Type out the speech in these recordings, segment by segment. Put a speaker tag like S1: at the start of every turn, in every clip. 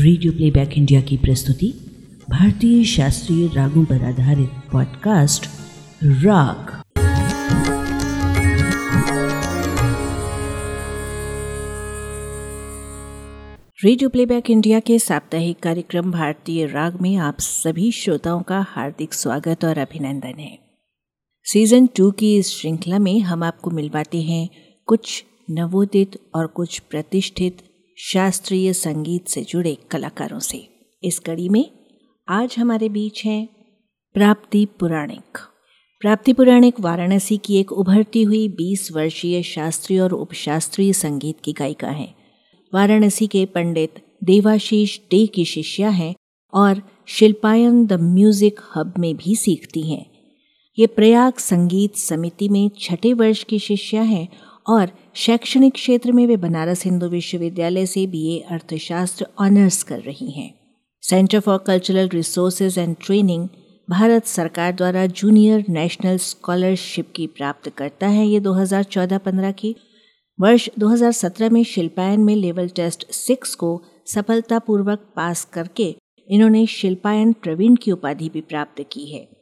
S1: Radio playback India की प्रस्तुति भारतीय शास्त्रीय रागों पर आधारित पॉडकास्ट राग रेडियो प्लेबैक इंडिया के साप्ताहिक कार्यक्रम भारतीय राग में आप सभी श्रोताओं का हार्दिक स्वागत और अभिनंदन है। सीज़न टू की इस श्रृंखला में हम आपको मिलवाते हैं कुछ नवोदित और कुछ प्रतिष्ठित शास्त्रीय संगीत से जुड़े कलाकारों से। इस कड़ी में आज हमारे बीच हैं प्राप्ति पुराणिक। प्राप्ति पुराणिक वाराणसी की एक उभरती हुई 20 वर्षीय शास्त्रीय और उपशास्त्रीय संगीत की गायिका हैं। वाराणसी के पंडित देवाशीष डे की शिष्या हैं और शिल्पायन द म्यूज़िक हब में भी सीखती हैं। ये प्रयाग संगीत समिति में छठे वर्ष की शिष्या हैं और शैक्षणिक क्षेत्र में वे बनारस हिंदू विश्वविद्यालय से बीए अर्थशास्त्र ऑनर्स कर रही हैं। Centre for cultural resources and training Bharat सरकार द्वारा जूनियर नेशनल स्कॉलरशिप की प्राप्त करता है ये 2014-15 की। वर्ष 2017 में शिल्पायन में लेवल टेस्ट सिक्स को सफलतापूर्वक पास करके इन्होंने शिल्पायन प्रवीण की उपाधि भी प्राप्त की है।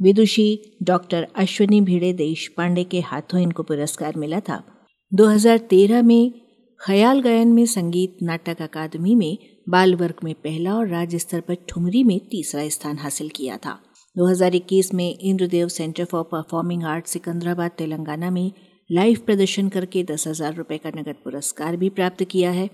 S1: विदुषी डॉक्टर अश्विनी भिड़े देश पांडे के हाथों इनको पुरस्कार मिला था। 2013 में ख्याल गायन में संगीत नाटक अकादमी में बाल वर्ग में पहला और राज्य स्तर पर ठुमरी में तीसरा स्थान हासिल किया था। 2021 में Indradev centre for performing art Secunderabad, Telangana में लाइव प्रदर्शन करके दस हज़ार रुपये का नगद पुरस्कार भी प्राप्त किया है।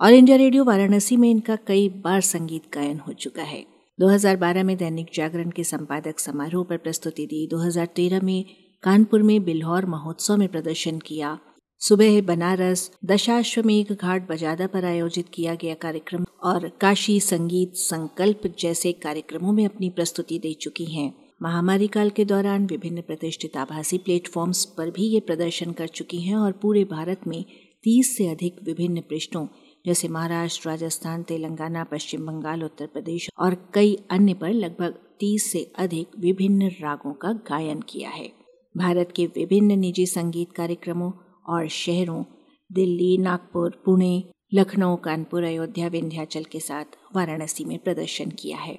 S1: ऑल इंडिया रेडियो वाराणसी में इनका कई बार संगीत गायन हो चुका है। 2012 में दैनिक जागरण के संपादक समारोह पर प्रस्तुति दी। 2013 में कानपुर में बिल्हौर महोत्सव में प्रदर्शन किया। सुबह बनारस दशाश्वमेघ घाट बजादा पर आयोजित किया गया कार्यक्रम और काशी संगीत संकल्प जैसे कार्यक्रमों में अपनी प्रस्तुति दे चुकी हैं। महामारी काल के दौरान विभिन्न प्रतिष्ठित आभासी प्लेटफॉर्म्स पर भी ये प्रदर्शन कर चुकी हैं और पूरे भारत में तीस से अधिक विभिन्न पृष्ठों जैसे महाराष्ट्र राजस्थान, तेलंगाना, पश्चिम बंगाल, उत्तर प्रदेश और कई अन्य पर लगभग तीस से अधिक विभिन्न रागों का गायन किया है। भारत के विभिन्न निजी संगीत कार्यक्रमों और शहरों, दिल्ली, नागपुर, पुणे, लखनऊ, कानपुर, अयोध्या, विंध्याचल के साथ वाराणसी में प्रदर्शन किया है।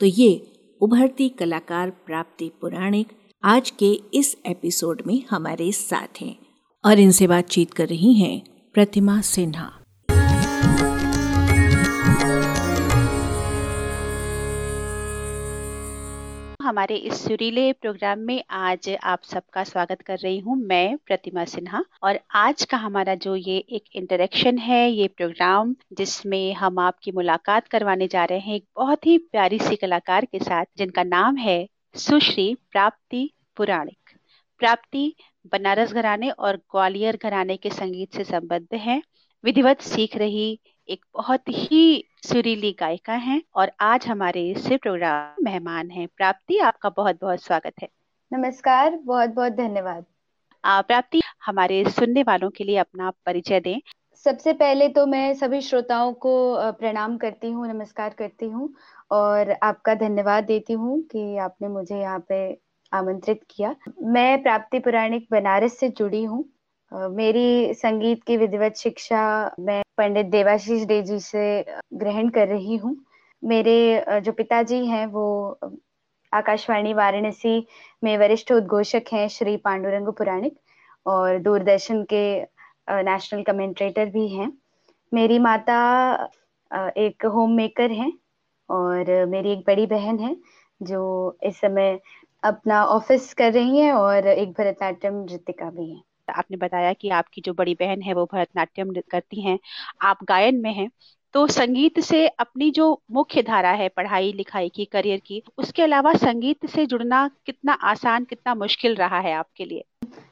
S1: तो ये उभरती कलाकार, प्राप्ति पुराणिक आज के इस एपिसोड में हमारे साथ हैं और इनसे बातचीत कर रही हैं प्रतिमा सिन्हा।
S2: हमारे इस सुरीले प्रोग्राम में आज आप सबका स्वागत कर रही हूँ मैं प्रतिमा सिन्हा। और आज का हमारा जो ये एक इंटरेक्शन है, ये प्रोग्राम जिसमें हम आपकी मुलाकात करवाने जा रहे हैं एक बहुत ही प्यारी सी कलाकार के साथ, जिनका नाम है सुश्री प्राप्ति पुराणिक। प्राप्ति बनारस घराने और ग्वालियर घराने के संगीत से संबद्ध है। विधिवत सीख रही एक बहुत ही सुरीली गायिका हैं और आज हमारे इस प्रोग्राम मेहमान हैं। प्राप्ति आपका बहुत बहुत स्वागत है।
S3: नमस्कार बहुत बहुत धन्यवाद
S2: प्राप्ति हमारे सुनने वालों के लिए अपना परिचय दें।
S3: सबसे पहले तो मैं सभी श्रोताओं को प्रणाम करती हूँ नमस्कार करती हूँ और आपका धन्यवाद देती हूँ कि आपने मुझे यहाँ पे आमंत्रित किया। मैं प्राप्ति पुराणिक बनारस से जुड़ी हूँ। मेरी संगीत की विधिवत शिक्षा मैं पंडित देवाशीष डे जी से ग्रहण कर रही हूँ। मेरे जो पिताजी हैं वो आकाशवाणी वाराणसी में वरिष्ठ उद्घोषक हैं श्री पांडुरंग पुराणिक और दूरदर्शन के नेशनल कमेंट्रेटर भी हैं। मेरी माता एक होम मेकर हैं और मेरी एक बड़ी बहन है जो इस समय अपना ऑफ़िस कर रही हैं और एक भरतनाट्यम नृत्यिका भी हैं।
S2: आपने बताया कि आपकी जो बड़ी बहन है, वो भरतनाट्यम करती हैं। आप गायन में हैं तो संगीत से अपनी जो मुख्य धारा है, पढ़ाई, लिखाई की, करियर की, उसके अलावा संगीत से जुड़ना कितना आसान, कितना मुश्किल रहा है आपके लिए?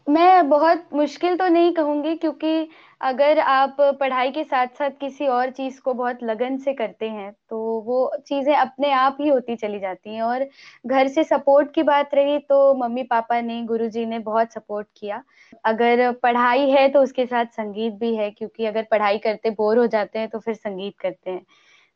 S3: मैं बहुत मुश्किल तो नहीं कहूँगी क्योंकि अगर आप पढ़ाई के साथ साथ किसी और चीज़ को बहुत लगन से करते हैं तो वो चीज़ें अपने आप ही होती चली जाती हैं। और घर से सपोर्ट की बात रही तो मम्मी पापा ने, गुरुजी ने बहुत सपोर्ट किया। अगर पढ़ाई है तो उसके साथ संगीत भी है क्योंकि अगर पढ़ाई करते बोर हो जाते हैं तो फिर संगीत करते हैं।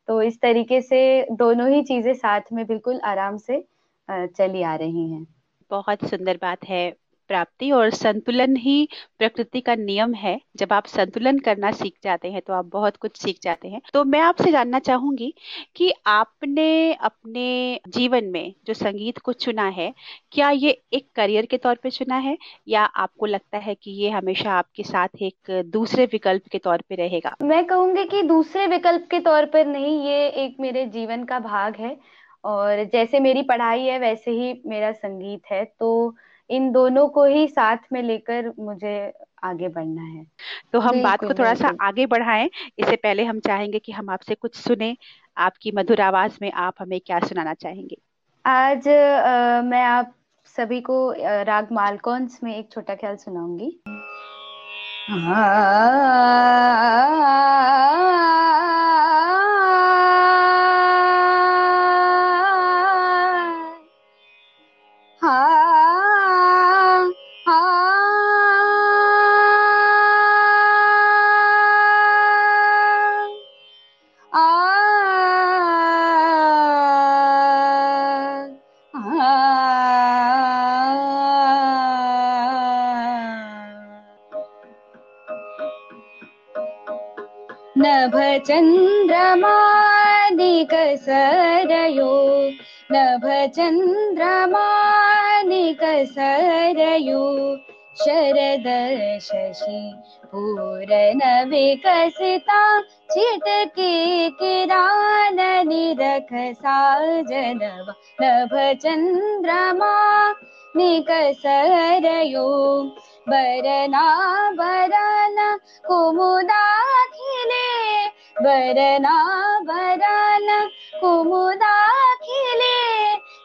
S3: तो इस तरीके से दोनों ही चीज़ें साथ में बिल्कुल आराम से चली आ रही हैं।
S2: बहुत सुंदर बात है। प्राप्ति और संतुलन ही प्रकृति का नियम है। जब आप संतुलन करना सीख जाते हैं तो आप बहुत कुछ सीख जाते हैं। तो मैं आपसे जानना चाहूँगी कि आपने अपने जीवन में जो संगीत को चुना है, क्या ये एक करियर के तौर पे चुना है, या आपको लगता है कि ये हमेशा आपके साथ एक दूसरे विकल्प के तौर पे रहेगा?
S3: मैं कहूँगी कि दूसरे विकल्प के तौर पर नहीं, ये एक मेरे जीवन का भाग है। और जैसे मेरी पढ़ाई है, वैसे ही मेरा संगीत है। तो इन दोनों को ही साथ में लेकर मुझे आगे बढ़ना है।
S2: तो हम बात को थोड़ा सा आगे बढ़ाएँ। इससे पहले हम चाहेंगे कि हम आपसे कुछ सुने आपकी मधुर आवाज़ में आप हमें क्या सुनाना चाहेंगे?
S3: आज आ, मैं आप सभी को राग मालकॉन्स में एक छोटा ख्याल सुनाऊँगी। चन्द्रमा नभचन्द्रमादिकसरयो कसर नभ चन्द्रमा न शरद शशि पूरन विकसिता चित् की किरा जनव नभ चन्द्रमा वरना वरना कुमुदाखिले वरना कुमुदाखिले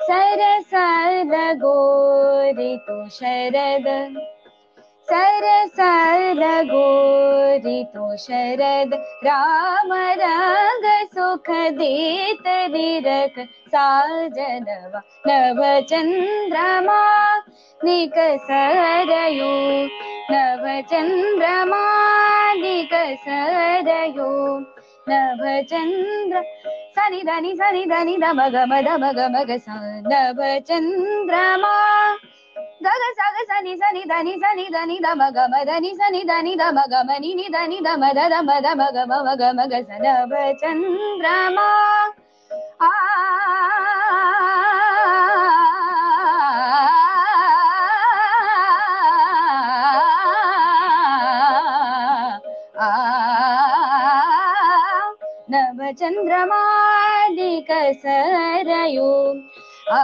S3: सरसद सरस शरद। सरसद लगो शरद राम रङ्ग सुख दीत विरक सा जनवाद्रमा न सरयु नव चन्द्रमा नभचंद्र सनि धनि सनि धनि ध मग मद मग मग स नभचंद्रमा गग सग सनि सनि धनि सनि धनि ध मग मदनि सनि धनि ध मग मनि नि धनि ध मद ध मद मग मग मग स नभचंद्रमा आ चन्द्रमादिकसरयो आ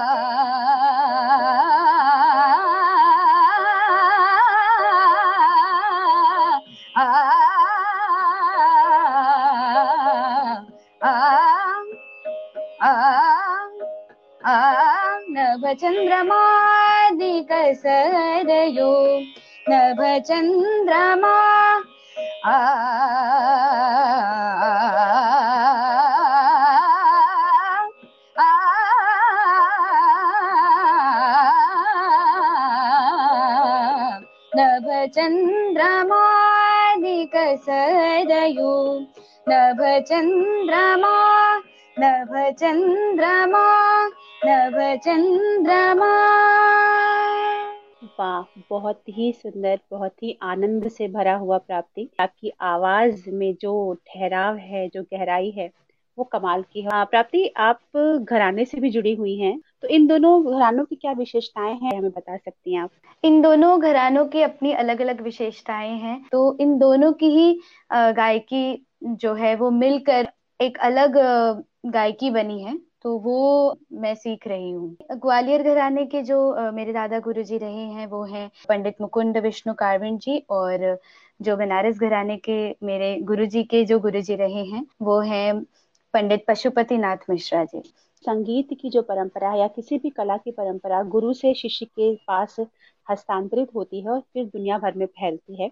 S3: नभचन्द्रमादिकसरयो नभचन्द्रमा आ नभचन्द्रमादिकसरयो नभचन्द्रमा नभचन्द्रमा नभचन्द्रमा
S2: वाह, बहुत ही सुंदर, बहुत ही आनंद से भरा हुआ प्राप्ति। आपकी आवाज़ में जो ठहराव है, जो गहराई है वो कमाल की है। प्राप्ति, आप घराने से भी जुड़ी हुई हैं तो इन दोनों घरानों की क्या विशेषताएँ हैं, हमें बता सकती हैं आप?
S3: इन दोनों घरानों की अपनी अलग अलग विशेषताएँ हैं तो इन दोनों की ही गायकी जो है, वो मिलकर एक अलग गायकी बनी है तो वो मैं सीख रही हूँ। ग्वालियर घराने के जो मेरे दादा गुरु जी रहे हैं, वो हैं पंडित मुकुंद विष्णु कारविन जी और जो बनारस घराने के मेरे गुरु जी के जो गुरु जी रहे हैं, वो हैं पंडित पशुपति नाथ मिश्रा जी।
S2: संगीत की जो परंपरा या किसी भी कला की परंपरा गुरु से शिष्य के पास हस्तांतरित होती है और फिर दुनिया भर में फैलती है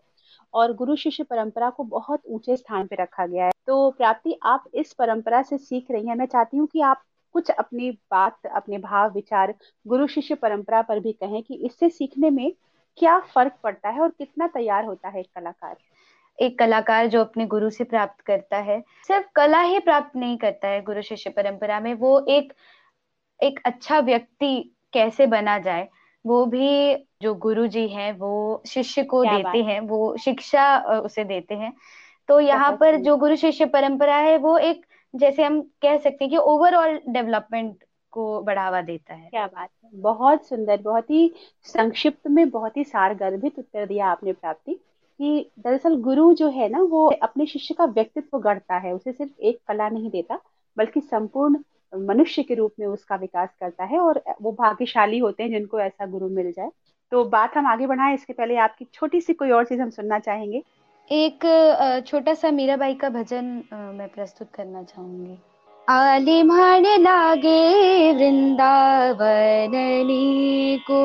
S2: और गुरु शिष्य परंपरा को बहुत ऊँचे स्थान पर रखा गया है। तो प्राप्ति, आप इस परंपरा से सीख रही हैं। मैं चाहती हूँ कि आप कुछ अपनी बात, अपने भाव, विचार गुरु शिष्य परंपरा पर भी कहें कि इससे सीखने में क्या फ़र्क पड़ता है और कितना तैयार होता है एक कलाकार?
S3: एक कलाकार जो अपने गुरु से प्राप्त करता है सिर्फ़ कला ही प्राप्त नहीं करता है गुरु शिष्य परंपरा में वो एक एक अच्छा व्यक्ति कैसे बना जाए वो भी जो गुरु जी हैं वो शिष्य को देते हैं वो शिक्षा उसे देते हैं। तो यहाँ पर जो गुरु शिष्य परंपरा है वो एक जैसे हम कह सकते हैं कि ओवरऑल डेवलपमेंट को बढ़ावा देता है।
S2: क्या बात है। बहुत सुंदर बहुत ही संक्षिप्त में बहुत ही सार गर्भित उत्तर दिया आपने प्राप्ति। कि दरअसल गुरु जो है ना, वो अपने शिष्य का व्यक्तित्व गढ़ता है, उसे सिर्फ़ एक कला नहीं देता, बल्कि संपूर्ण मनुष्य के रूप में उसका विकास करता है और वो भाग्यशाली होते हैं जिनको ऐसा गुरु मिल जाए। तो बात हम आगे बढ़ाएँ, इसके पहले आपकी छोटी सी कोई और चीज़ हम सुनना चाहेंगे?
S3: एक छोटा सा मीराबाई का भजन मैं प्रस्तुत करना चाहूँगी। आले माने लागे वृंदावननी को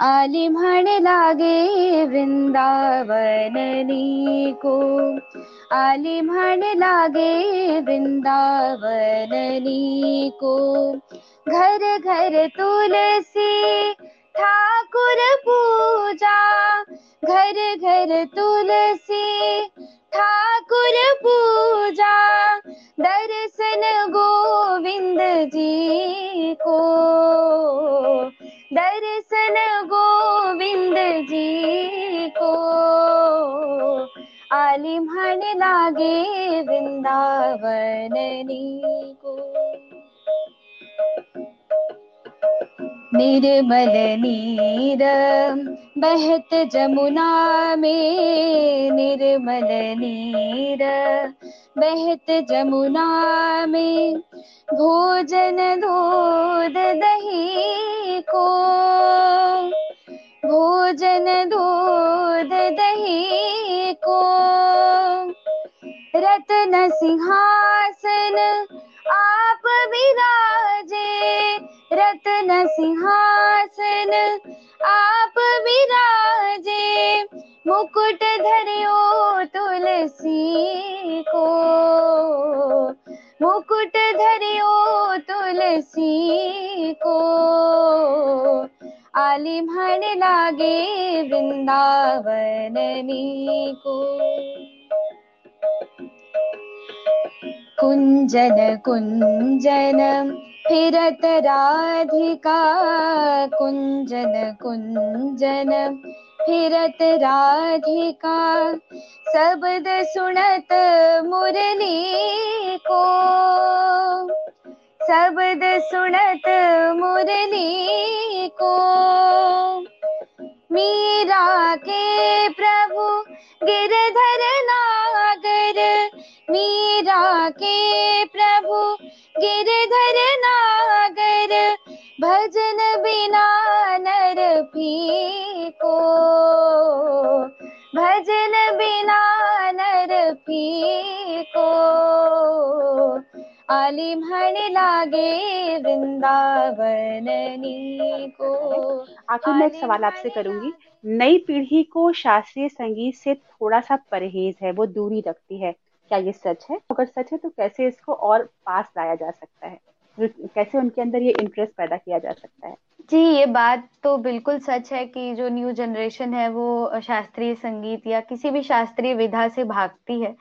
S3: आले माने लागे वृंदावननी को. आले माने लागे वृंदावननी को. घर घर तुलसी, ठाकुर पूजा. घर घर तुलसी, ठाकुर पूजा. दर्शन गोविंद जी को. दर्शन गोविंद जी को। आलिमण लागे वृंदावननी को। निर्मल नीर बहत जमुना में निर्मल नीर। बहत जमुना में भोजन दूध दही को। भोजन दूध दही को। रत्न सिंहासन आप विराजे। रत्न सिंहासन आप विराजे, मुकुट धरियो तुलसी को। मुकुट धरियो तुलसी को। आलिमन लागे वृंदावननी को। कुंजन कुंजन फिरत राधिका कुंजन कुंजन। फिरत राधिका, शब्द सुनत मुरली को। शब्द सुनत मुरली को। मीरा के प्रभु गिरधर नागर। मीरा के प्रभु गिरधर नागर भजन बिना नर पी को भजन बिना नर पी को आलिमण लागे वृंदावननी को
S2: आखिर मैं एक सवाल आपसे करूँगी। नई पीढ़ी को शास्त्रीय संगीत से थोड़ा सा परहेज है वो दूरी रखती है। क्या ये सच है? अगर सच है तो कैसे इसको और पास लाया जा सकता है? कैसे उनके अंदर ये इंटरेस्ट पैदा किया जा सकता है?
S3: जी, ये बात तो बिल्कुल सच है कि जो न्यू जनरेशन है, वो शास्त्रीय संगीत या किसी भी शास्त्रीय विधा से भागती है।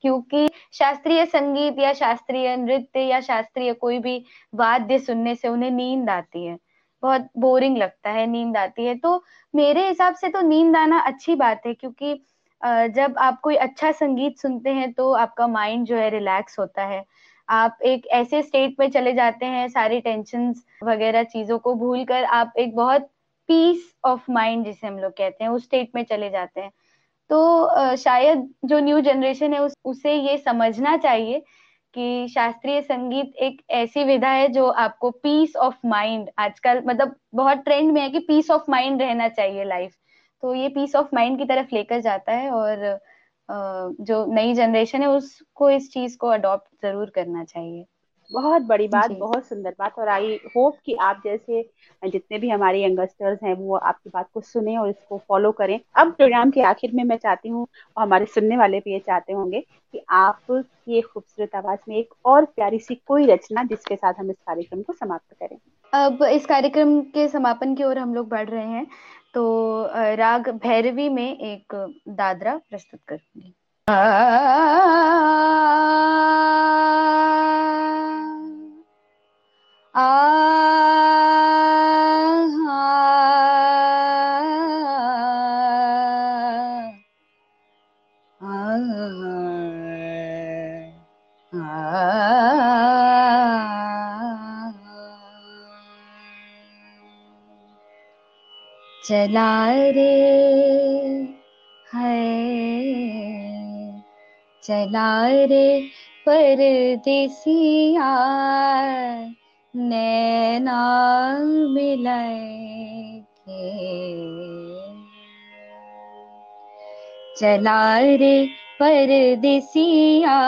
S3: क्योंकि शास्त्रीय संगीत या शास्त्रीय नृत्य या शास्त्रीय कोई भी वाद्य सुनने से उन्हें नींद आती है। बहुत बोरिंग लगता है, नींद आती है। तो मेरे हिसाब से तो नींद आना अच्छी बात है, क्योंकि जब आप कोई अच्छा संगीत सुनते हैं तो आपका माइंड जो है रिलैक्स होता है। आप एक ऐसे स्टेट में चले जाते हैं, सारी टेंशन वगैरह चीज़ों को भूल कर आप एक बहुत पीस ऑफ़ माइंड जिसे हम लोग कहते हैं, उस स्टेट में चले जाते हैं। तो शायद जो न्यू जनरेशन है, उस, उसे ये समझना चाहिए कि शास्त्रीय संगीत एक ऐसी विधा है, जो आपको पीस ऑफ़ माइंड आजकल मतलब बहुत ट्रेंड में है कि पीस ऑफ़ माइंड रहना चाहिए लाइफ तो ये पीस ऑफ़ माइंड की तरफ़ लेकर जाता है और जो नई जनरेशन है उसको इस चीज़ को अडॉप्ट ज़रूर करना चाहिए।
S2: बहुत बड़ी बात बहुत सुंदर बात और आई होप कि आप जैसे जितने भी हमारे यंगस्टर्स हैं वो आपकी बात को सुने और इसको फॉलो करें। अब प्रोग्राम के आखिर में मैं चाहती हूँ और हमारे सुनने वाले भी ये चाहते होंगे कि आप ये खूबसूरत आवाज़ में एक और प्यारी सी कोई रचना जिसके साथ हम इस कार्यक्रम को समाप्त करें।
S3: अब इस कार्यक्रम के समापन की ओर हम लोग बढ़ रहे हैं। तो राग भैरवी में एक दादरा प्रस्तुत करूँगी। आ चला रे है। चला रे परदेसिया नैना मिलाए चला रे परदेसिया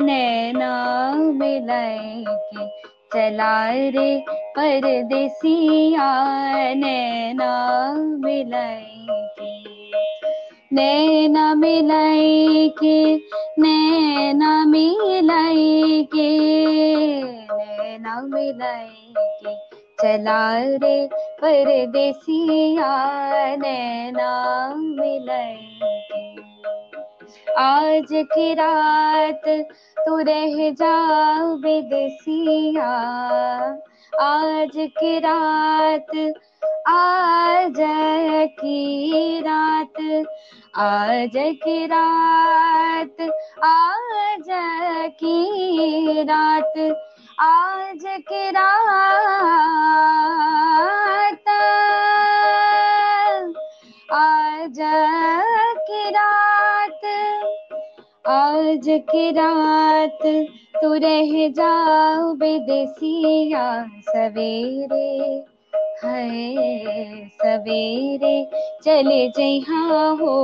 S3: नैना मिलाए के चला रे परदेसिया नैना मिलाए के नैना मिलाई के नैना मिलाई के नैना मिलाई के चला रे परदेसिया नैना मिलाई आज की रात तू रह जा विदेसिया आज की रात, आज की रात, आज की रात, आज की रात, आज की रात। आज की रात। आज की रात तू रह जाओ विदेसिया सवेरे। है सवेरे चले जहा हो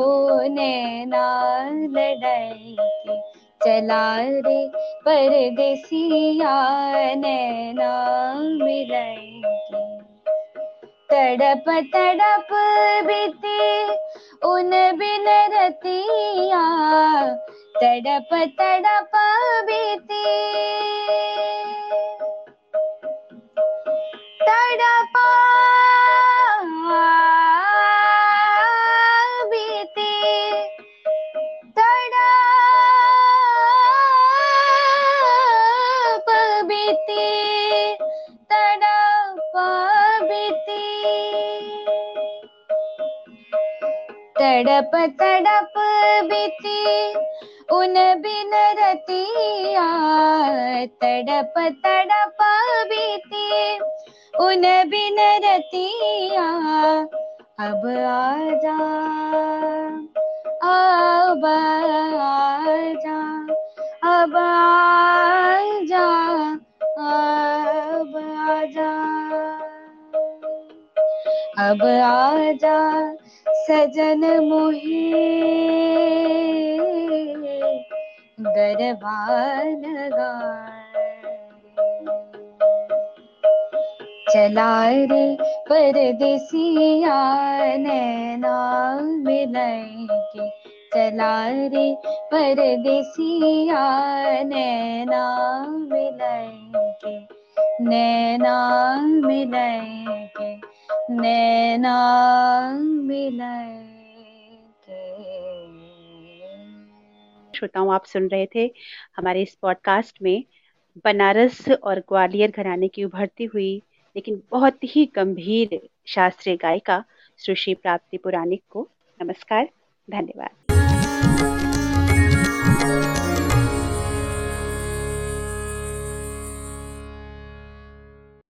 S3: नैना लड़ाई के। चला रे परदेसिया नैना मिलाई। तड़प तड़प बीती उन बिन रतिया तड़प तड़प बीती। तड़प बीती, उन बिन रतिया तड़प तड़प बीती, उन बिन रतिया अब आजा अब आजा अब आजा अब आजा अब आजा सजन मोहे गरबान चला रे परदेसिया नैना मिलाई के। चला रे परदेसिया नैना मिलाई के। नैना मिलाई के।
S2: श्रोताओं, आप सुन रहे थे हमारे इस पॉडकास्ट में बनारस और ग्वालियर घराने की उभरती हुई, लेकिन बहुत ही गंभीर शास्त्रीय गायिका, सुश्री प्राप्ति पुराणिक को। नमस्कार, धन्यवाद।